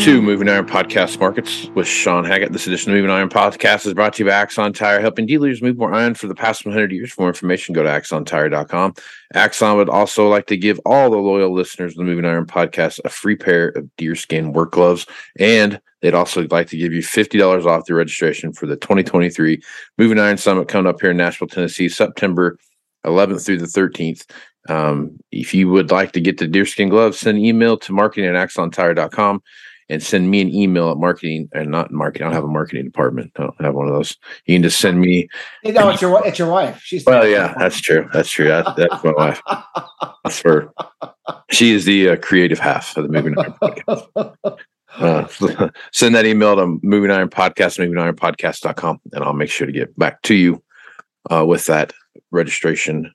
To Moving Iron Podcast Markets with Shawn Hackett. This edition of Moving Iron Podcast is brought to you by Axon Tire, helping dealers move more iron for the past 100 years. For more information, go to axontire.com. Axon would also like to give all the loyal listeners of the Moving Iron Podcast a free pair of deerskin work gloves, and they'd also like to give you $50 off the registration for the 2023 Moving Iron Summit coming up here in Nashville, Tennessee, September 11th through the 13th. Um, if you would like to get the deerskin gloves, send an email to marketing at axontire.com and send me an email at marketing and not marketing. I don't have a marketing department. I don't have one of those. You can just send me. You know, it's your it's your wife. She's Well, yeah, that's true. That's true. That, that's my wife. That's her. She is the uh, creative half of the Moving Iron Podcast. Uh, send that email to Moving Iron Podcast, movingironpodcast.com, and I'll make sure to get back to you uh, with that registration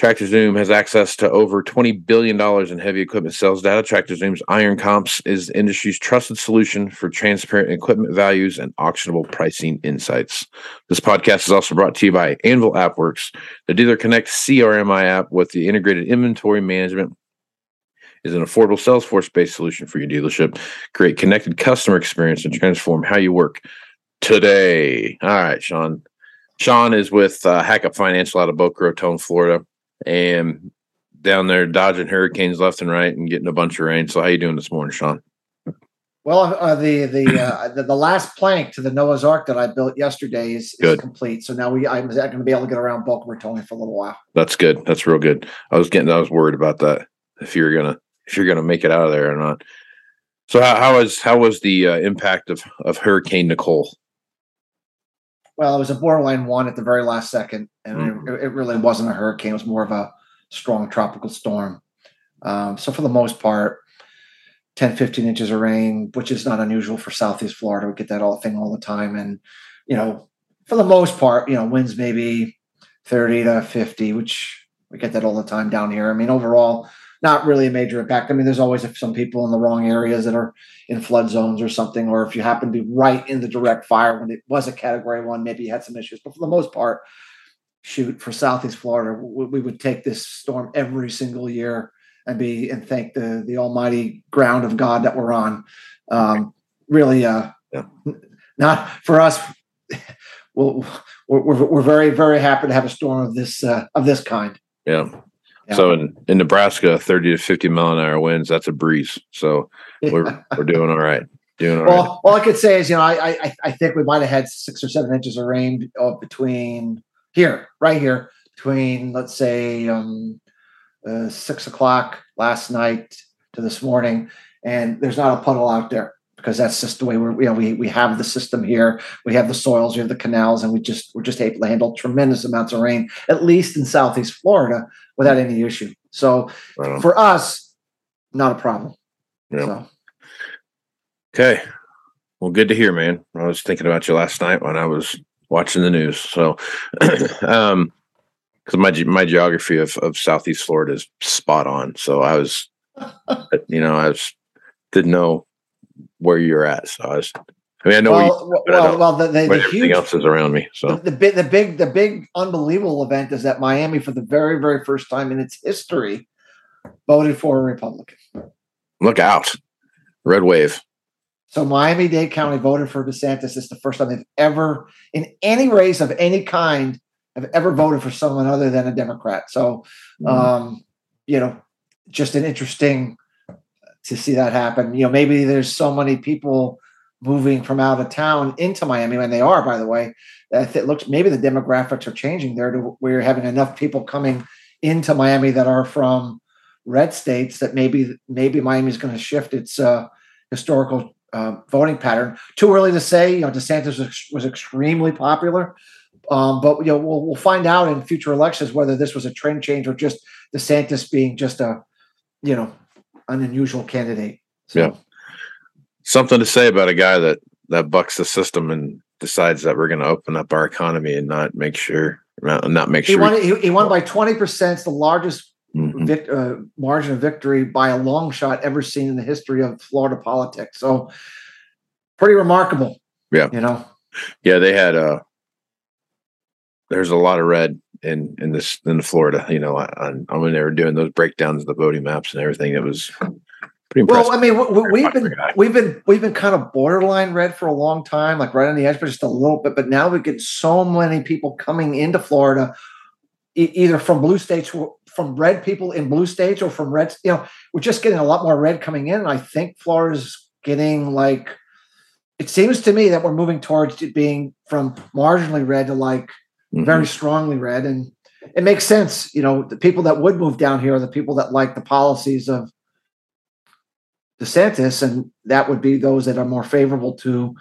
Tractor Zoom has access to over $20 billion in heavy equipment sales data. Tractor Zoom's Iron Comps is the industry's trusted solution for transparent equipment values and auctionable pricing insights. This podcast is also brought to you by Anvil AppWorks, the Dealer Connect CRMI app with the integrated inventory management is an affordable Salesforce based solution for your dealership. Create connected customer experience and transform how you work today. All right, Shawn. Shawn is with uh, Hackett Financial out of Boca Raton, Florida, and down there dodging hurricanes left and right and getting a bunch of rain. So, how you doing this morning, Shawn? well. Uh, the the, uh, the the last plank to the Noah's Ark that I built yesterday is, is complete. So now we I'm going to be able to get around Boca Raton for a little while. That's good. That's real good. I was getting, I was worried about that if you're gonna if you're gonna make it out of there or not. So, how, how was how was the uh, impact of of Hurricane Nicole? Well, it was a borderline one at the very last second, and Mhm. it, it really wasn't a hurricane. It was more of a strong tropical storm. Um, so for the most part, 10, 15 inches of rain, which is not unusual for Southeast Florida. We get that all thing all the time. And, you know, for the most part, you know, winds maybe 30 to 50, which we get that all the time down here. I mean, overall, not really a major impact. I mean, there's always some people in the wrong areas that are in flood zones or something, or if you happen to be right in the direct fire when it was a category one, maybe you had some issues. But for the most part, shoot, for Southeast Florida, we, we would take this storm every single year and be and thank the the almighty ground of God that we're on. Um, really, uh, Yeah. not for us. Well, we're, we're, we're very very happy to have a storm of this uh, of this kind. Yeah. Yeah. So in, in Nebraska, 30 to 50 mile an hour winds, that's a breeze. So we're, we're doing all right. Doing all right. Well, all I could say is, you know, I I, I think we might have had six or seven inches of rain uh, between here, right here, between let's say um, uh, six o'clock last night to this morning, and there's not a puddle out there because that's just the way we're you know we we have the system here we have the soils we have the canals and we just we're just able to handle tremendous amounts of rain at least in southeast florida without any issue so for us not a problem Yeah. so Okay. Well, good to hear, man. I was thinking about you last night when I was watching the news. So, um, because my my geography of of Southeast Florida is spot on. So I was, you know, I was didn't know where you're at. So I was. I mean, I know well, well, well the, the, the everything huge else is around me. So the, the big the big the big unbelievable event is that miami for the very very first time in its history voted for a republican look out, red wave. So Miami Dade County voted for DeSantis. It's the first time they've ever, in any race of any kind, have ever voted for someone other than a Democrat. So, um, you know, just an interesting to see that happen. You know, maybe there's so many people moving from out of town into Miami, and they are, by the way. That it looks maybe the demographics are changing there to you're having enough people coming into Miami that are from red states that maybe maybe Miami's going to shift its uh, historical uh, voting pattern. Too early to say. You know, DeSantis was, was extremely popular, um, but you know we'll, we'll find out in future elections whether this was a trend change or just DeSantis being just a you know an unusual candidate. So, Yeah. Something to say about a guy that that bucks the system and decides that we're going to open up our economy and not make sure not not make He sure. won. He, he won by twenty percent. It's the largest Mhm. vic, uh, margin of victory by a long shot ever seen in the history of Florida politics. So, pretty remarkable. Yeah. you know. Yeah, they had uh there's a lot of red in in this in Florida. You know, on, on when they were doing those breakdowns of the voting maps and everything. It was pretty impressive. Well, I mean, we, we've been we've been we've been kind of borderline red for a long time, like right on the edge, but just a little bit. But now we get so many people coming into Florida, e- either from blue states, from red people in blue states, or from red. You know, we're just getting a lot more red coming in. And I think Florida's getting like. It seems to me that we're moving towards it being from marginally red to like Mhm. very strongly red, and it makes sense. You know, the people that would move down here are the people that like the policies of DeSantis, and that would be those that are more favorable to,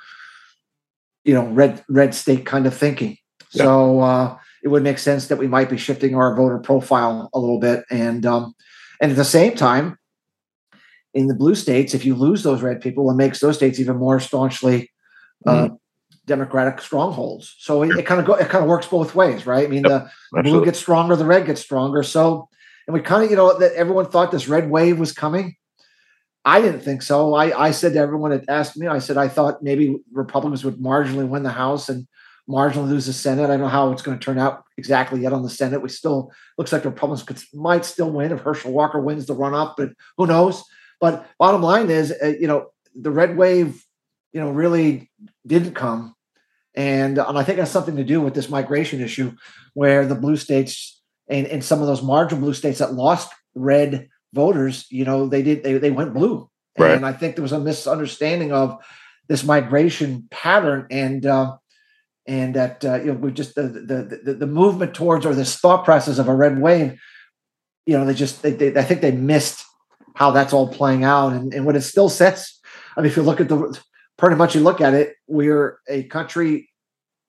you know, red red state kind of thinking. Yeah. So uh, it would make sense that we might be shifting our voter profile a little bit, and um, and at the same time, in the blue states, if you lose those red people, it makes those states even more staunchly. Uh, Democratic strongholds, so it, it kind of go. It kind of works both ways, right? I mean, the, the blue gets stronger, the red gets stronger. So, and we kind of, you know, that everyone thought this red wave was coming. I didn't think so. I, I said to everyone that asked me, I said I thought maybe Republicans would marginally win the House and marginally lose the Senate. I don't know how it's going to turn out exactly yet on the Senate. We still looks like the Republicans could, might still win if Herschel Walker wins the runoff, but who knows? But bottom line is, uh, you know, the red wave, you know, really didn't come. And, and I think it has something to do with this migration issue where the blue states and, and some of those marginal blue states that lost red voters, you know, they did they, they went blue. Right. And I think there was a misunderstanding of this migration pattern and uh, and that uh, you know we just the, the the the movement towards or this thought process of a red wave, you know, they just they, they I think they missed how that's all playing out and, and what it still sets. I mean, if you look at the pretty much you look at it, we're a country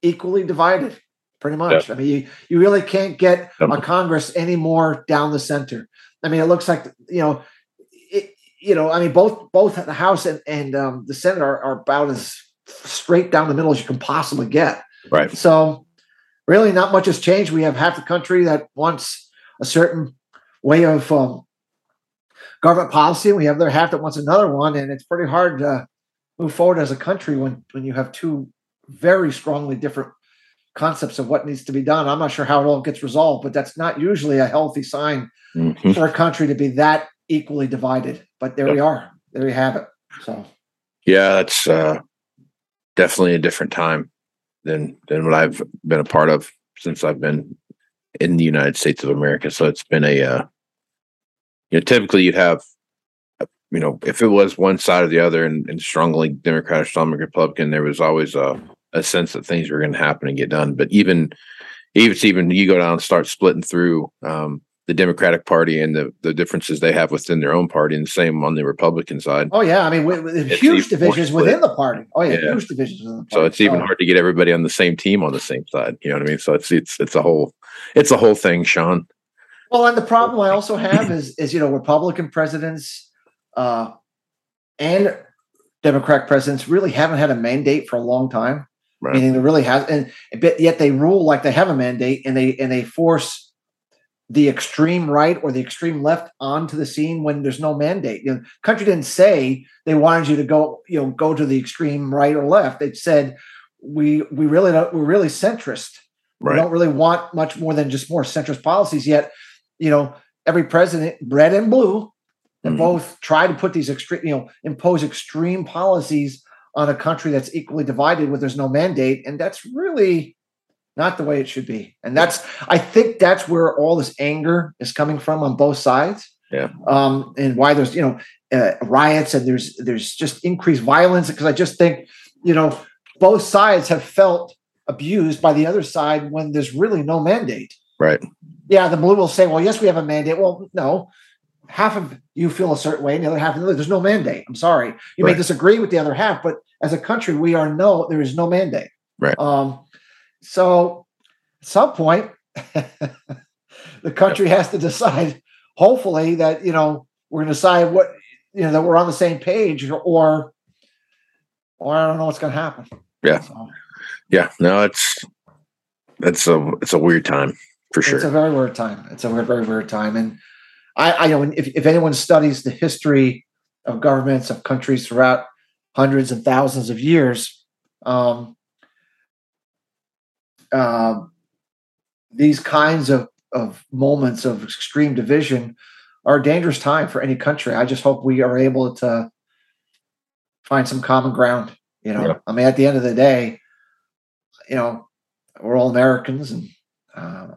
equally divided, pretty much. I mean, you, you really can't get Yep. a Congress any more down the center. I mean, it looks like you know, it, you know, I mean, both both the House and, and um, the Senate are, are about as straight down the middle as you can possibly get. Right. So, really, not much has changed. We have half the country that wants a certain way of um, government policy. and We have the other half that wants another one, and it's pretty hard to move forward as a country when when you have two very strongly different concepts of what needs to be done. I'm not sure how it all gets resolved, but that's not usually a healthy sign Mhm. for a country to be that equally divided. But there we are. There we have it. So Yeah, that's uh, definitely a different time than than what I've been a part of since I've been in the United States of America. So it's been a uh, you know typically you'd have you know if it was one side or the other and, and strongly Democrat or strongly Republican, there was always a a sense that things were going to happen and get done. But even even it's even you go down and start splitting through um, the Democratic Party and the the differences they have within their own party, and the same on the Republican side. Oh yeah, I mean, with, huge divisions within the party. Oh yeah, Yeah. huge divisions within the party. So it's even hard to get everybody on the same team on the same side. You know what I mean? So it's it's it's a whole it's a whole thing, Shawn. Well, and the problem I also have is is you know Republican presidents uh, and Democratic presidents really haven't had a mandate for a long time. Right. Meaning there really has, and but yet they rule like they have a mandate, and they and they force the extreme right or the extreme left onto the scene when there's no mandate. You know, country didn't say they wanted you to go, you know, go to the extreme right or left. They said we we really don't, we're really centrist. We don't really want much more than just more centrist policies. Yet, you know, every president, red and blue, have Mhm. both try to put these extreme, you know, impose extreme policies on a country that's equally divided where there's no mandate, and that's really not the way it should be. And that's, I think, that's where all this anger is coming from on both sides. Yeah. Um, and why there's, you know, uh, riots and there's there's just increased violence because I just think, you know, both sides have felt abused by the other side when there's really no mandate. Right. Yeah, the blue will say, "Well, yes, we have a mandate." Well, no, half of you feel a certain way, and the other half, there's no mandate. I'm sorry, you may disagree with the other half, but as a country, we are no, there is no mandate. Right. Um, so at some point, the country has to decide. Hopefully, that you know we're going to decide what you know that we're on the same page, or or, or I don't know what's going to happen. Yeah. So, Yeah. No, it's it's a it's a weird time for sure. It's a very weird time. It's a very, very weird time. And I, I know if, if anyone studies the history of governments of countries throughout hundreds and thousands of years, um, uh, these kinds of, of moments of extreme division are a dangerous time for any country. I just hope we are able to find some common ground. You know, Yeah. I mean, at the end of the day, you know, we're all Americans and uh,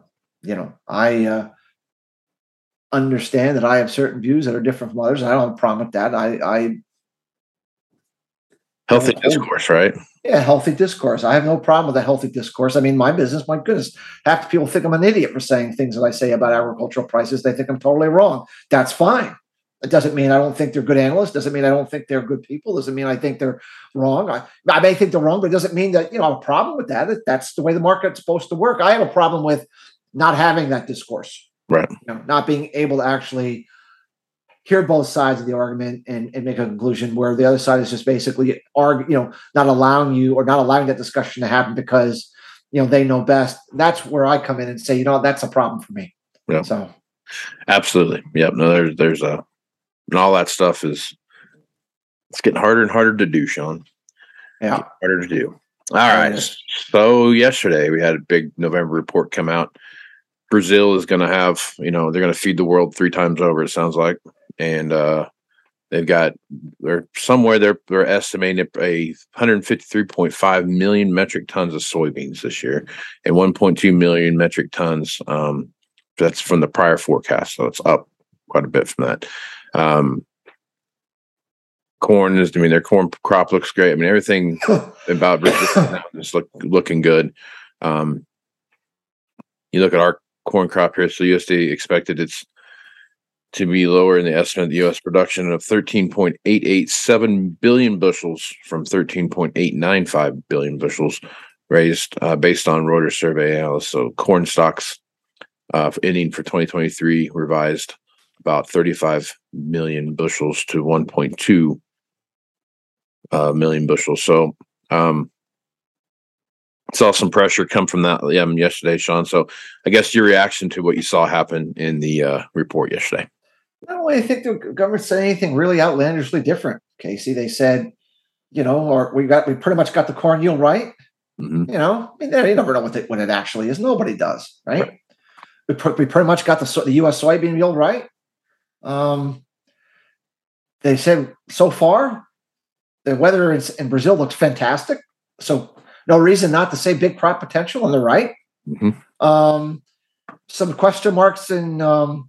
you know, I uh, understand that I have certain views that are different from others. I don't have a problem with that. I, I, Healthy Yeah. discourse, right? yeah, healthy discourse. I have no problem with a healthy discourse. I mean, my business, my goodness, half the people think I'm an idiot for saying things that I say about agricultural prices. They think I'm totally wrong. That's fine. It doesn't mean I don't think they're good analysts. Doesn't mean I don't think they're good people. Doesn't mean I think they're wrong. I, I may think they're wrong, but it doesn't mean that you know I have a problem with that. That's the way the market's supposed to work. I have a problem with not having that discourse. Right. you know, not being able to actually hear both sides of the argument and, and make a conclusion where the other side is just basically argue, you know, not allowing you or not allowing that discussion to happen because you know they know best. That's where I come in and say, you know, that's a problem for me. Yeah. So Absolutely. Yep. No, there's there's a and all that stuff is it's getting harder and harder to do, Shawn. yeah, Harder to do. All right. So yesterday we had a big November report come out. Brazil is going to have, you know, they're going to feed the world three times over. It sounds like, and uh, they've got they're somewhere they're they're estimating a 153.5 million metric tons of soybeans this year, and 1.2 million metric tons. Um, that's from the prior forecast, so it's up quite a bit from that. Um, corn is, I mean, their corn crop looks great. I mean, everything about Brazil is look, looking good. Um, you look at our corn crop here, so USDA expected it's to be lower in the estimate of the U.S. production of 13.887 billion bushels from 13.895 billion bushels raised uh, based on Reuters survey analysis. So corn stocks uh, ending for 2023 revised about 35 million bushels to 1.2 uh, million bushels. So um, saw some pressure come from that um, yesterday, Shawn. So I guess your reaction to what you saw happen in the uh, report yesterday. I don't really think the government said anything really outlandishly different. Casey, they said, you know, or we got we pretty much got the corn yield right. Mhm. You know, I mean, you never know what, it what it actually is. Nobody does, right? Right. We, pr- we pretty much got the so- the U.S. soybean yield right. Um, they said so far the weather in, in Brazil looks fantastic. So no reason not to say big crop potential, and they're right. Mhm. Um, some question marks in um,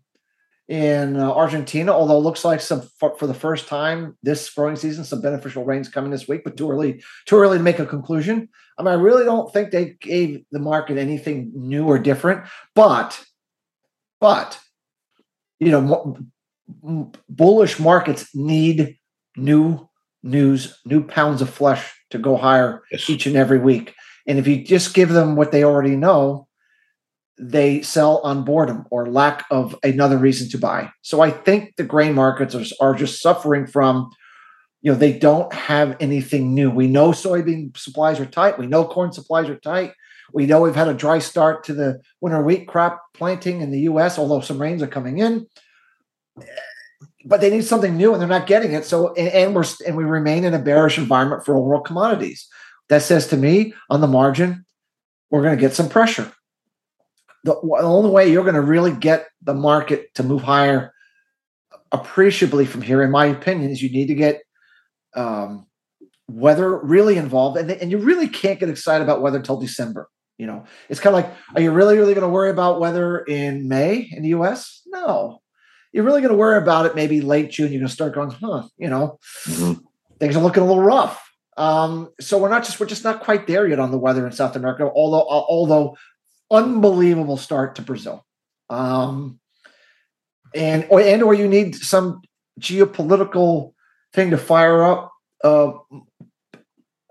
in uh, Argentina, although it looks like some for, for the first time this growing season, some beneficial rains coming this week, but too early, too early to make a conclusion. I mean, I really don't think they gave the market anything new or different, but, but you know, mo- m- bullish markets need new news, new pounds of flesh to go higher Yes. each and every week. And if you just give them what they already know, they sell on boredom or lack of another reason to buy. So I think the grain markets are, are just suffering from, you know, they don't have anything new. We know soybean supplies are tight. We know corn supplies are tight. We know we've had a dry start to the winter wheat crop planting in the US, although some rains are coming in. But they need something new and they're not getting it. So, and, and we're and we remain in a bearish environment for overall commodities. That says to me, on the margin, we're going to get some pressure. The, the only way you're going to really get the market to move higher appreciably from here, in my opinion, is you need to get um, weather really involved, and, and you really can't get excited about weather until December. You know, it's kind of like, are you really, really going to worry about weather in May in the U.S.? No, you're really going to worry about it maybe late June. You're going to start going, huh? You know, Mhm. things are looking a little rough. Um, so we're not just we're just not quite there yet on the weather in South America. Although although unbelievable start to Brazil, um, and or and or you need some geopolitical thing to fire up uh,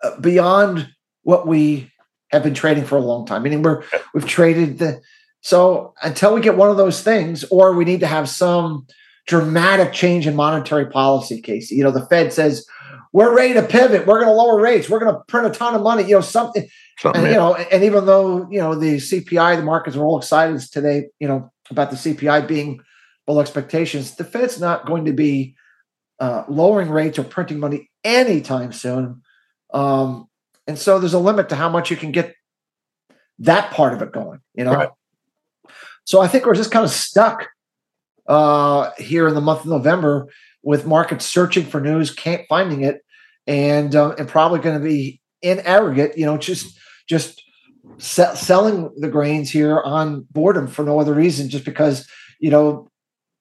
uh, beyond what we have been trading for a long time. Meaning we're we've traded the so until we get one of those things, or we need to have some dramatic change in monetary policy, Casey. You know, the Fed says we're ready to pivot. We're going to lower rates. We're going to print a ton of money. You know, something. Something. And you know, and even though you know the CPI, the markets are all excited today. You know about the CPI being below expectations. The Fed's not going to be uh, lowering rates or printing money anytime soon. Um, and so there's a limit to how much you can get that part of it going. You know. Right. So I think we're just kind of stuck uh, here in the month of November with markets searching for news, can't finding it, and uh, and probably going to be in aggregate, you know, just just se- selling the grains here on boredom for no other reason, just because you know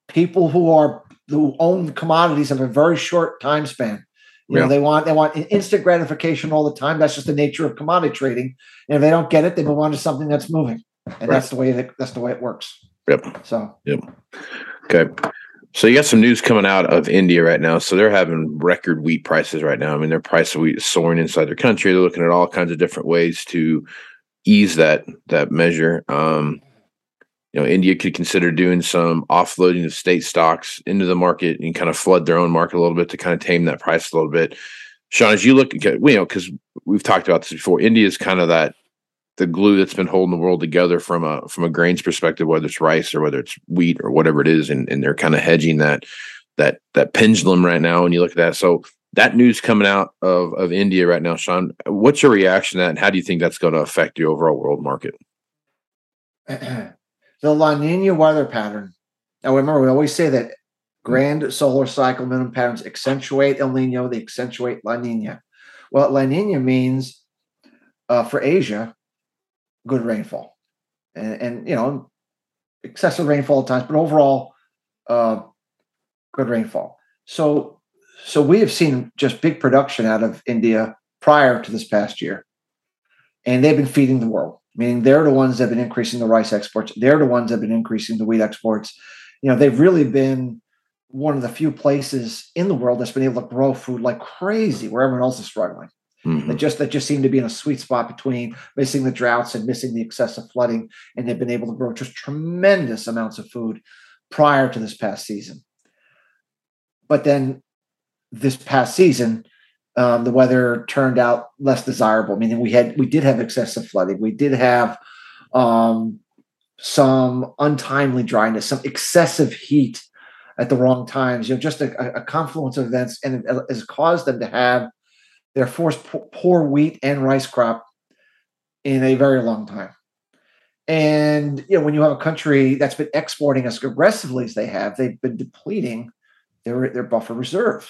people who are who own commodities have a very short time span. You know, they want they want instant gratification all the time. That's just the nature of commodity trading. And if they don't get it, they move on to something that's moving, and Right. that's the way that that's the way it works. Yep. So Yep. Okay. So you got some news coming out of India right now. So they're having record wheat prices right now. I mean, their price of wheat is soaring inside their country. They're looking at all kinds of different ways to ease that that measure. Um, you know, India could consider doing some offloading of state stocks into the market and kind of flood their own market a little bit to kind of tame that price a little bit. Shawn, as you look you know, because we've talked about this before, India is kind of that the glue that's been holding the world together from a from a grains perspective, whether it's rice or whether it's wheat or whatever it is, and, and they're kind of hedging that that that pendulum right now. And you look at that, so that news coming out of of India right now, Shawn, what's your reaction to that, and how do you think that's going to affect the overall world market? the La Nina weather pattern. Now remember, we always say that grand solar cycle minimum patterns accentuate El Nino, they accentuate La Nina. Well, La Nina means uh, for Asia, good rainfall, and, and you know, excessive rainfall at times, but overall, uh, good rainfall. So, so we have seen just big production out of India prior to this past year, and they've been feeding the world. Meaning, they're the ones that have been increasing the rice exports. They're the ones that have been increasing the wheat exports. You know, they've really been one of the few places in the world that's been able to grow food like crazy, where everyone else is struggling Mhm. that just that just seem to be in a sweet spot between missing the droughts and missing the excessive flooding, and they've been able to grow just tremendous amounts of food prior to this past season. But then this past season, um, the weather turned out less desirable. Meaning we had we did have excessive flooding, we did have um, some untimely dryness, some excessive heat at the wrong times. You know, just a, a confluence of events, and has caused them to have their po- poor wheat and rice crop in a very long time. And you know, when you have a country that's been exporting as aggressively as they have, they've been depleting their their buffer reserves.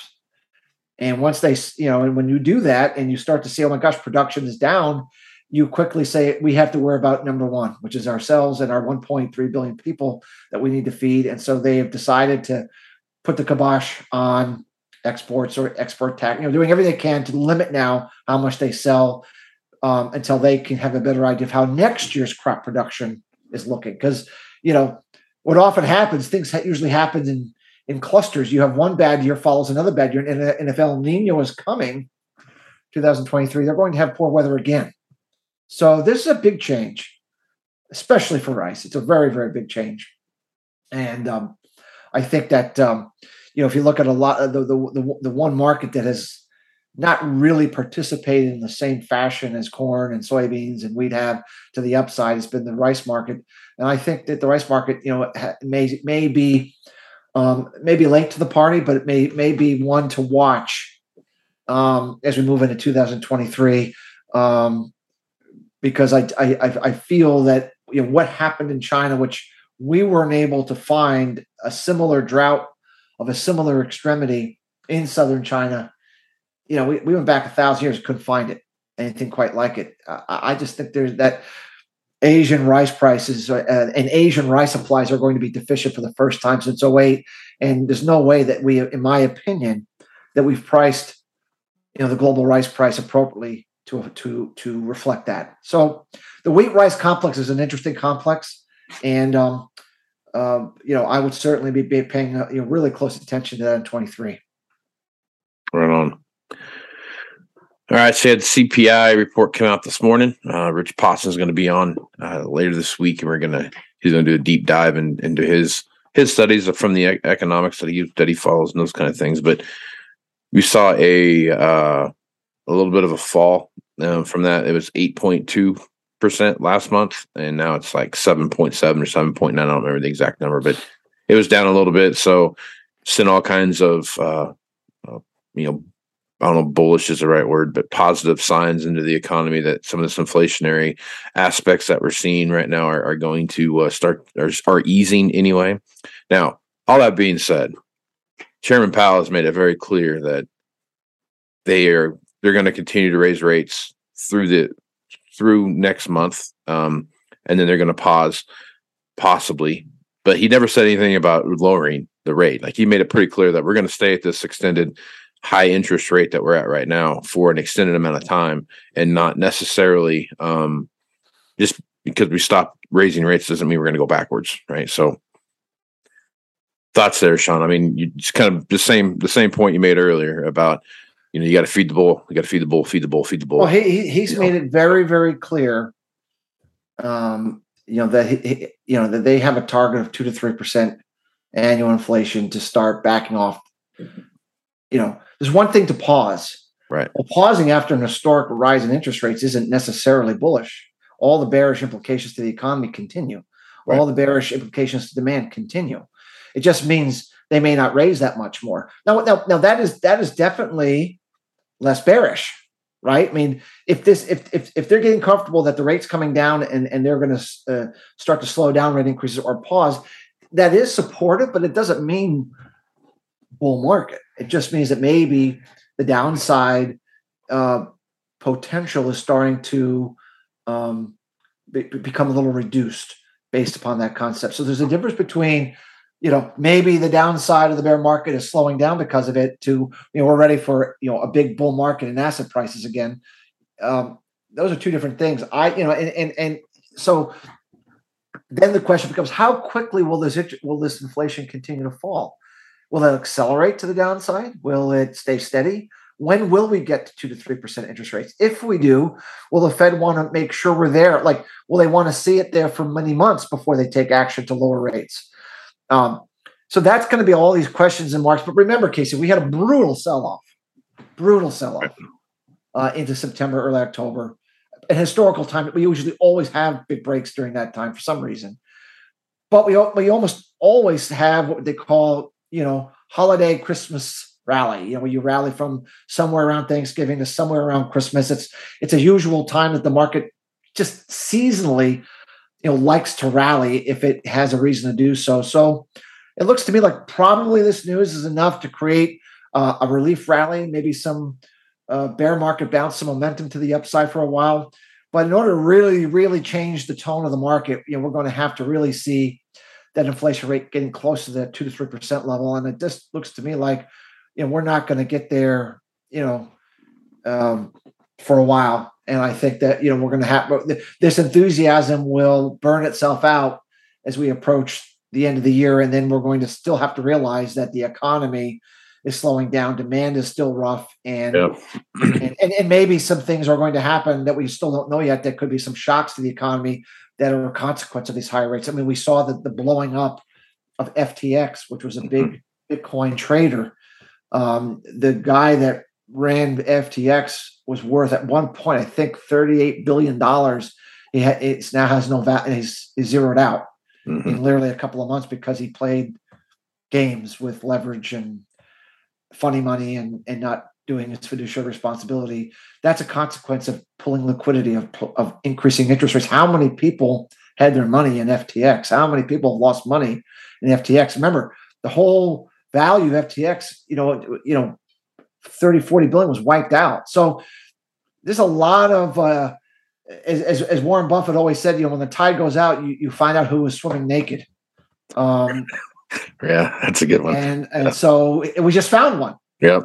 And once they, you know, and when you do that, and you start to see, oh my gosh, production is down, you quickly say we have to worry about number one, which is ourselves and our 1.3 billion people that we need to feed. And so they have decided to put the kibosh on exports or export tax, you know, doing everything they can to limit now how much they sell um, until they can have a better idea of how next year's crop production is looking. Because, you know, what often happens, things ha- usually happen in in clusters. You have one bad year follows another bad year, and, and if El Nino is coming, 2023, they're going to have poor weather again. So this is a big change, especially for rice. It's a very very big change, and um, I think that um, you know if you look at a lot of the, the the the one market that has not really participated in the same fashion as corn and soybeans and wheat have to the upside has been the rice market, and I think that the rice market you know may may be um, maybe late to the party, but it may may be one to watch um, as we move into 2023. Um, because I, I I feel that you know what happened in China, which we weren't able to find a similar drought of a similar extremity in southern China. You know, we, we went back a thousand years, couldn't find it anything quite like it. I, I just think there's that Asian rice prices uh, and Asian rice supplies are going to be deficient for the first time since 08. And there's no way that we, in my opinion, that we've priced, you know, the global rice price appropriately to to to reflect that. So the wheat rice complex is an interesting complex, and um, uh, you know, I would certainly be paying uh, you know really close attention to that in 23. Right on. All right, so the CPI report come out this morning. Uh, Rich Poston is going to be on uh, later this week, and we're going to he's going to do a deep dive in, into his his studies from the economics that he that he follows and those kind of things. But we saw a uh, a little bit of a fall um, from that. It was eight point two percent last month, and now it's like seven point seven or seven point nine. I don't remember the exact number, but it was down a little bit. So, sent all kinds of uh, uh, you know I don't know, bullish is the right word, but positive signs into the economy that some of this inflationary aspects that we're seeing right now are, are going to uh, start are, are easing anyway. Now, all that being said, Chairman Powell has made it very clear that they are they're going to continue to raise rates through the through next month, um, and then they're going to pause possibly. But he never said anything about lowering the rate. Like he made it pretty clear that we're going to stay at this extended high interest rate that we're at right now for an extended amount of time and not necessarily um, just because we stop raising rates doesn't mean we're going to go backwards right so thoughts there sean i mean you just kind of the same the same point you made earlier about you know you got to feed the bull you got to feed the bull feed the bull feed the bull well he, he's made know. it very very clear um you know that he, you know that they have a target of 2 to 3% annual inflation to start backing off you know there's one thing to pause. Right. Well, pausing after an historic rise in interest rates isn't necessarily bullish. All the bearish implications to the economy continue. Right. All the bearish implications to demand continue. It just means they may not raise that much more. Now, now, now that is that is definitely less bearish, right? I mean, if this if if if they're getting comfortable that the rates coming down and and they're going to uh, start to slow down rate increases or pause, that is supportive, but it doesn't mean bull market. It just means that maybe the downside uh, potential is starting to um, be, become a little reduced based upon that concept. So there's a difference between, you know, maybe the downside of the bear market is slowing down because of it. To you know, we're ready for you know a big bull market in asset prices again. Um, those are two different things. I you know, and and and so then the question becomes how quickly will this will this inflation continue to fall Will it accelerate to the downside? Will it stay steady? When will we get to two to three percent interest rates? If we do, will the Fed want to make sure we're there? Like, will they want to see it there for many months before they take action to lower rates? Um, so that's going to be all these questions and marks. But remember, Casey, we had a brutal sell-off, brutal sell-off uh, into September, early October. An historical time, we usually always have big breaks during that time for some reason. But we we almost always have what they call you know, holiday Christmas rally. You know, you rally from somewhere around Thanksgiving to somewhere around Christmas. It's it's a usual time that the market just seasonally, you know, likes to rally if it has a reason to do so. So it looks to me like probably this news is enough to create uh, a relief rally, maybe some uh, bear market bounce, some momentum to the upside for a while. But in order to really, really change the tone of the market, you know, we're going to have to really see that inflation rate getting close to that two to three percent level, and it just looks to me like you know we're not going to get there, you know, um, for a while. And I think that you know we're going to have this enthusiasm will burn itself out as we approach the end of the year, and then we're going to still have to realize that the economy is slowing down, demand is still rough, and Yeah. and, and, and maybe some things are going to happen that we still don't know yet. That could be some shocks to the economy that are a consequence of these higher rates. I mean, we saw the, the blowing up of FTX, which was a big Bitcoin trader. Um, the guy that ran FTX was worth at one point, I think, thirty-eight billion dollars. He ha- it's now has no value. He's, he's zeroed out Mhm. in literally a couple of months because he played games with leverage and funny money and and not doing his fiduciary responsibility. That's a consequence of pulling liquidity of of increasing interest rates. How many people had their money in FTX? How many people have lost money in FTX? Remember, the whole value of FTX, you know, you know, 30, 40 billion was wiped out. So there's a lot of uh as, as, as Warren Buffett always said, you know, when the tide goes out, you, you find out who was swimming naked. Um, Yeah, that's a good one. and and so it, we just found one. Yeah.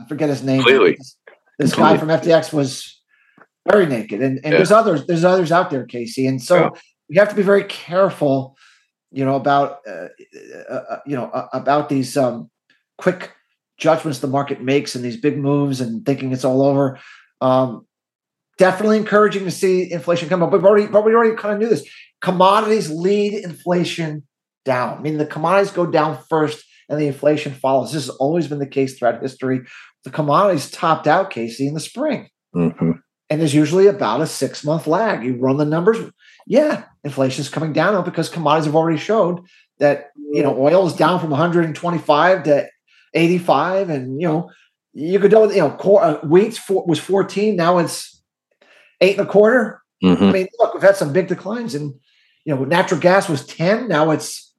I forget his name. Completely. This, this guy from. FTX was very naked, and, and Yeah. there's others. There's others out there, Casey, and so Yeah. we have to be very careful, you know, about uh, uh, uh, you know uh, about these um, quick judgments the market makes and these big moves and thinking it's all over. Um, definitely encouraging to see inflation come up, but we already but we already kind of knew this. Commodities lead inflation down, I mean, the commodities go down first and the inflation follows. This has always been the case throughout history. The commodities topped out, Casey, in the spring. hmm And there's usually about a six month lag. You run the numbers. Yeah, inflation is coming down because commodities have already showed that, you know, oil is down from 125 to 85. And, you know, you could do, you know, core, uh, wheat for, was 14. Now it's eight and a quarter. hmm I mean, look, we've had some big declines and, you know, natural gas was 10. Now it's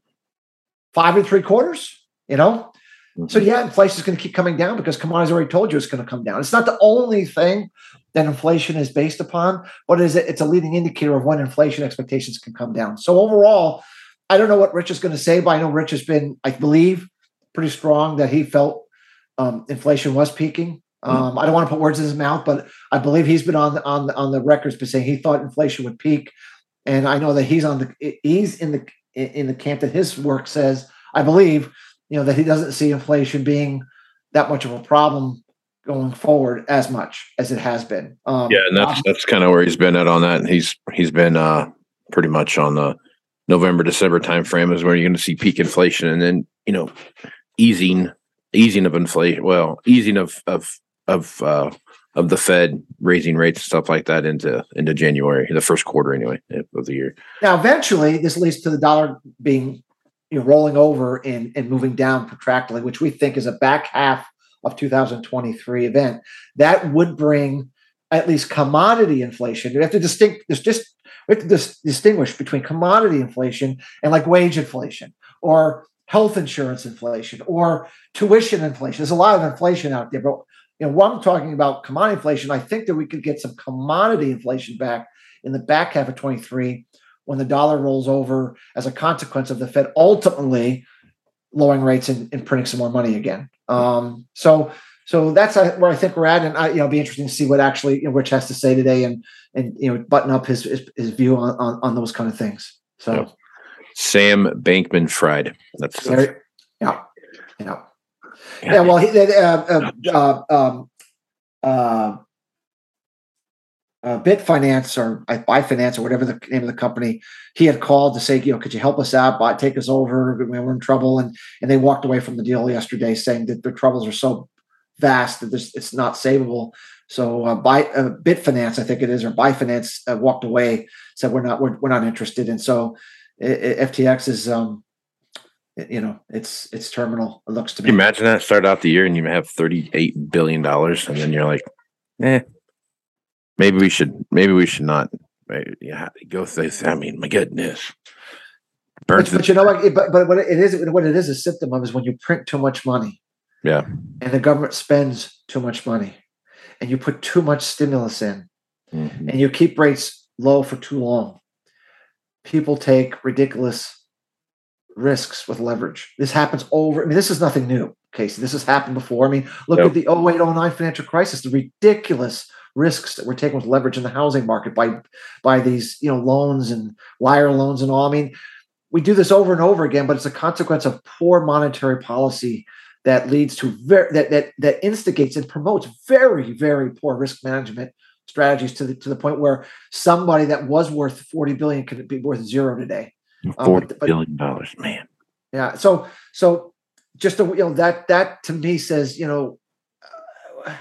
five and three quarters, you know? So yeah, inflation is going to keep coming down because commodities already told you it's going to come down. It's not the only thing that inflation is based upon, but it is it's a leading indicator of when inflation expectations can come down. So overall, I don't know what Rich is going to say, but I know Rich has been, I believe, pretty strong that he felt um, inflation was peaking. Um, I don't want to put words in his mouth, but I believe he's been on the, on the, on the records by saying he thought inflation would peak, and I know that he's on the he's in the in the camp that his work says. I believe you know that he doesn't see inflation being that much of a problem going forward as much as it has been. Um, Yeah, and that's that's kind of where he's been at on that. He's he's been uh pretty much on the November December time frame is where you're going to see peak inflation, and then you know easing easing of inflation. Well, easing of of of uh of the Fed raising rates and stuff like that into into January, the first quarter anyway of the year. Now, eventually, this leads to the dollar being you know rolling over and, and moving down protractedly, which we think is a back half of 2023 event. That would bring at least commodity inflation. We have to distinct. There's just we have to dis- distinguish between commodity inflation and like wage inflation or health insurance inflation or tuition inflation. There's a lot of inflation out there, but you know, what I'm talking about commodity inflation, I think that we could get some commodity inflation back in the back half of 23 when the dollar rolls over as a consequence of the Fed ultimately lowering rates and, and printing some more money again. Um, so, so that's uh, where I think we're at, and I, you know, it'll be interesting to see what actually you know, Rich has to say today, and and you know, button up his his, his view on, on on those kind of things. So, Yeah. Sam Bankman Fried. That's, there- yeah, yeah, yeah. Well, he, uh, uh, uh, um, uh, uh, Bitfinance or uh, Byfinance or whatever the name of the company, he had called to say, you know, could you help us out? Buy, take us over. We're in trouble, and and they walked away from the deal yesterday, saying that their troubles are so vast that this it's not savable. So, uh, by uh, Bitfinance, I think it is, or Byfinance, uh, walked away, said we're not we're, we're not interested, and so FTX is, um, you know, it's it's terminal. It looks to you me. imagine that start out the year and you have thirty eight billion dollars, and then you're like, eh, maybe we should, maybe we should not. Yeah, go through. I mean, my goodness. But, but you know what? But but what it is, what it is, a symptom of is when you print too much money. Yeah. And the government spends too much money, and you put too much stimulus in, Mhm. and you keep rates low for too long. People take ridiculous risks with leverage. This happens over. I mean, this is nothing new, Casey. This has happened before. I mean, look Yep. at the 08, 09 financial crisis, the ridiculous risks that were taken with leverage in the housing market by by these, you know, loans and wire loans and all. I mean, we do this over and over again, but it's a consequence of poor monetary policy that leads to very that that that instigates and promotes very very poor risk management strategies to the to the point where somebody that was worth 40 billion could be worth zero today. Um, Forty but- billion dollars, man. Yeah. So so just to, you know that that to me says you know uh,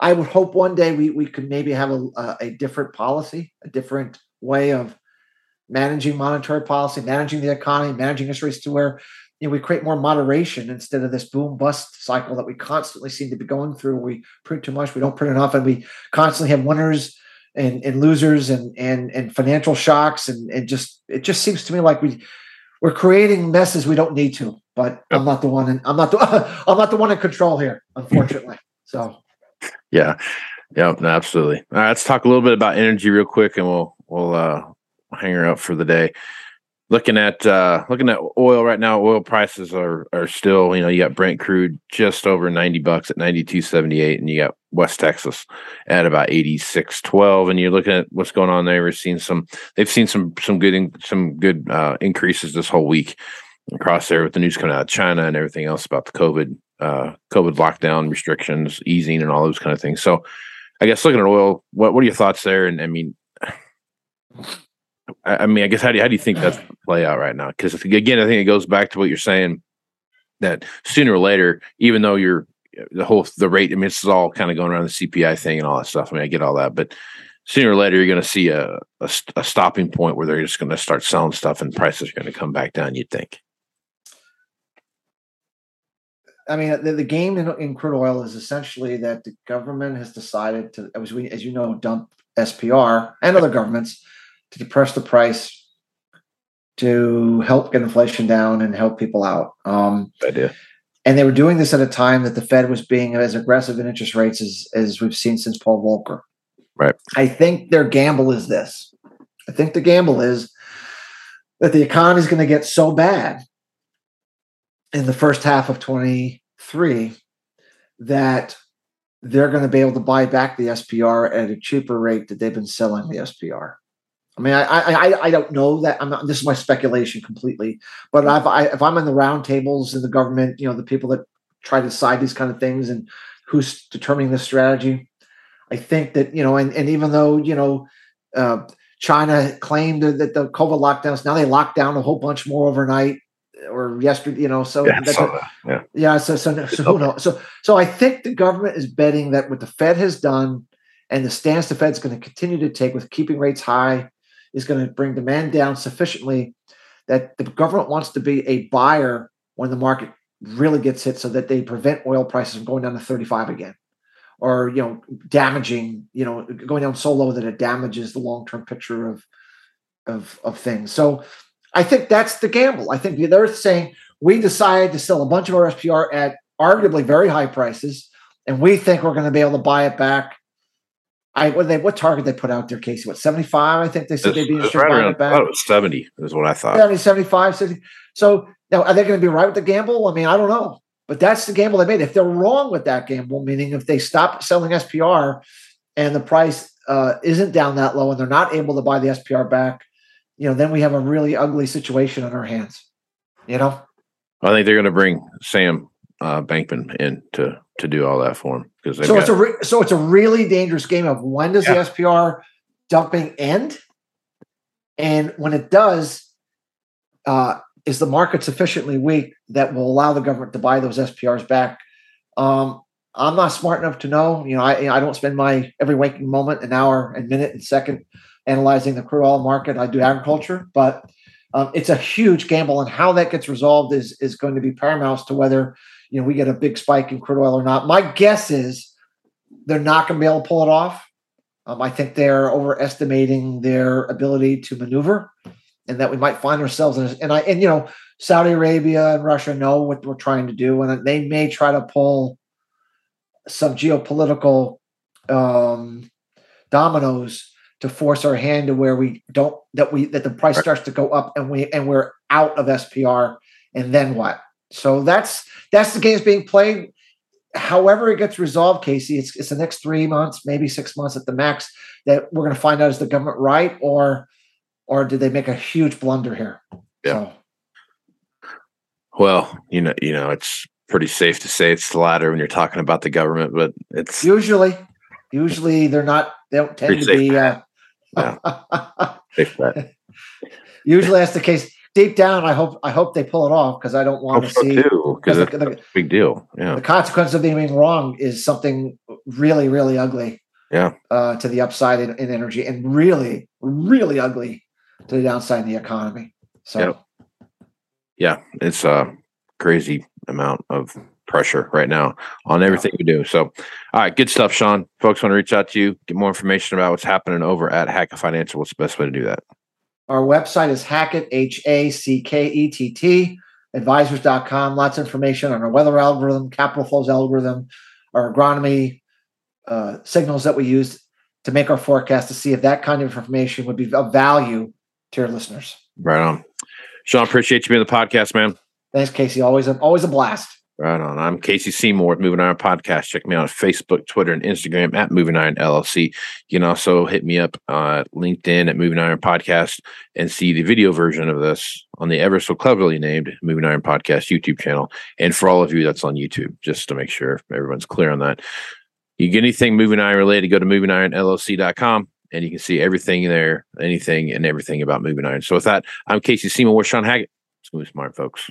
I would hope one day we we could maybe have a a, a different policy, a different way of managing monetary policy, managing the economy, managing interest rates to where you know we create more moderation instead of this boom bust cycle that we constantly seem to be going through. We print too much, we don't print enough, and we constantly have winners and, and losers and and and financial shocks and and just it just seems to me like we we're creating messes we don't need to. But I'm not the one, in, I'm not the I'm not the one in control here, unfortunately. So Yeah. Yeah, no, absolutely. All right, let's talk a little bit about energy real quick and we'll we'll uh hang her up for the day. Looking at uh looking at oil right now, oil prices are are still, you know, you got Brent crude just over 90 bucks at 92.78 and you got West Texas at about 86.12 and you're looking at what's going on there. We're seeing some they've seen some some good in, some good uh increases this whole week across there with the news coming out of China and everything else about the COVID uh COVID lockdown restrictions easing and all those kind of things. So I guess looking at oil, what what are your thoughts there? And I mean, I, mean, I guess how do you, how do you think that's play out right now? Because again, I think it goes back to what you're saying that sooner or later, even though you're the whole the rate, I mean, this is all kind of going around the CPI thing and all that stuff. I mean, I get all that, but sooner or later, you're going to see a, a a stopping point where they're just going to start selling stuff and prices are going to come back down. You'd think. I mean, the, the game in, in crude oil is essentially that the government has decided to, as we, as you know, dump SPR and other governments to depress the price to help get inflation down and help people out. Um, Idea. and they were doing this at a time that the Fed was being as aggressive in interest rates as, as we've seen since Paul Volcker. Right. I think their gamble is this. I think the gamble is that the economy is going to get so bad in the first half of 23 that they're going to be able to buy back the SPR at a cheaper rate that they've been selling the SPR. I mean, I I, I, I don't know that. I'm not. This is my speculation completely. But I've, I, if I'm in the roundtables in the government, you know, the people that try to decide these kind of things and who's determining the strategy, I think that you know, and, and even though you know, uh, China claimed that the COVID lockdowns now they locked down a whole bunch more overnight or yesterday, you know. So Yeah, I that's saw a- that. Yeah. yeah, so so, so who knows? So so I think the government is betting that what the Fed has done and the stance the Fed's going to continue to take with keeping rates high is going to bring demand down sufficiently that the government wants to be a buyer when the market really gets hit so that they prevent oil prices from going down to 35 again or you know damaging you know going down so low that it damages the long-term picture of of of things. So i think that's the gamble. I think they're saying we decided to sell a bunch of our spr at arguably very high prices and we think we're going to be able to buy it back i what they what target they put out there casey what 75 i think they said they'd be It's right in around, it back I thought it was 70 is what I thought. 70, 75, 60. So now are they going to be right with the gamble? I mean, I don't know. But that's the gamble they made. If they're wrong with that gamble, meaning if they stop selling SPR and the price uh, isn't down that low and they're not able to buy the SPR back, you know, then we have a really ugly situation on our hands. You know? I think they're going to bring Sam uh, Bankman in to to do all that for him because So it's a re- so it's a really dangerous game of when does the SPR dumping end, and when it does, uh, is the market sufficiently weak that will allow the government to buy those SPRs back? Um, I'm not smart enough to know. You know, I I don't spend my every waking moment, an hour, and minute, and second analyzing the crude oil market. I do agriculture, but um, it's a huge gamble, and how that gets resolved is is going to be paramount to whether you know we get a big spike in crude oil or not. My guess is they're not going to be able to pull it off. Um, I think they're overestimating their ability to maneuver, and that we might find ourselves in. A, and I and you know Saudi Arabia and Russia know what we're trying to do, and they may try to pull some geopolitical um, dominoes to force our hand to where we don't that we that the price starts to go up and we and we're out of SPR, and then what? So that's that's the game's being played however it gets resolved, Casey, it's, it's the next three months, maybe six months at the max that we're going to find out is the government right or or did they make a huge blunder here? Yeah. So, Well, you know, you know, it's pretty safe to say it's the latter when you're talking about the government, but it's Usually, usually they're not. They don't tend to be. Uh, bet. usually that's the case. Deep down, I hope I hope they pull it off because I don't want to so see because the- it's the- a big deal. Yeah, the consequence of being wrong is something really, really ugly. Yeah. Uh, to the upside in, in energy, and really, really ugly to the downside in the economy. So. Yep. yeah, it's a crazy amount of pressure right now on everything we do. So, all right, good stuff, Shawn. Folks want to reach out to you, get more information about what's happening over at Hackett Financial. What's the best way to do that? Our website is Hackett, H A C K E T T, advisors.com. Lots of information on our weather algorithm, capital flows algorithm, our agronomy uh, signals that we use to make our forecast to see if that kind of information would be of value to your listeners. Right on. Shawn, appreciate you being on the podcast, man. Thanks, Casey. Always a, always a blast. Right on. I'm Casey Seymour with Moving Iron Podcast. Check me out on Facebook, Twitter, and Instagram at Moving Iron LLC. You can also hit me up uh, LinkedIn at Moving Iron Podcast and see the video version of this on the ever so cleverly named Moving Iron Podcast YouTube channel. And for all of you that's on YouTube, just to make sure everyone's clear on that. You get anything Moving Iron related, go to movingironllc.com and you can see everything there, anything and everything about Moving Iron. So with that, I'm Casey Seymour with Shawn Hackett. Smooth Smart, folks.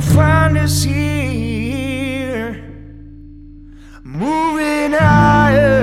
will find us here, moving higher.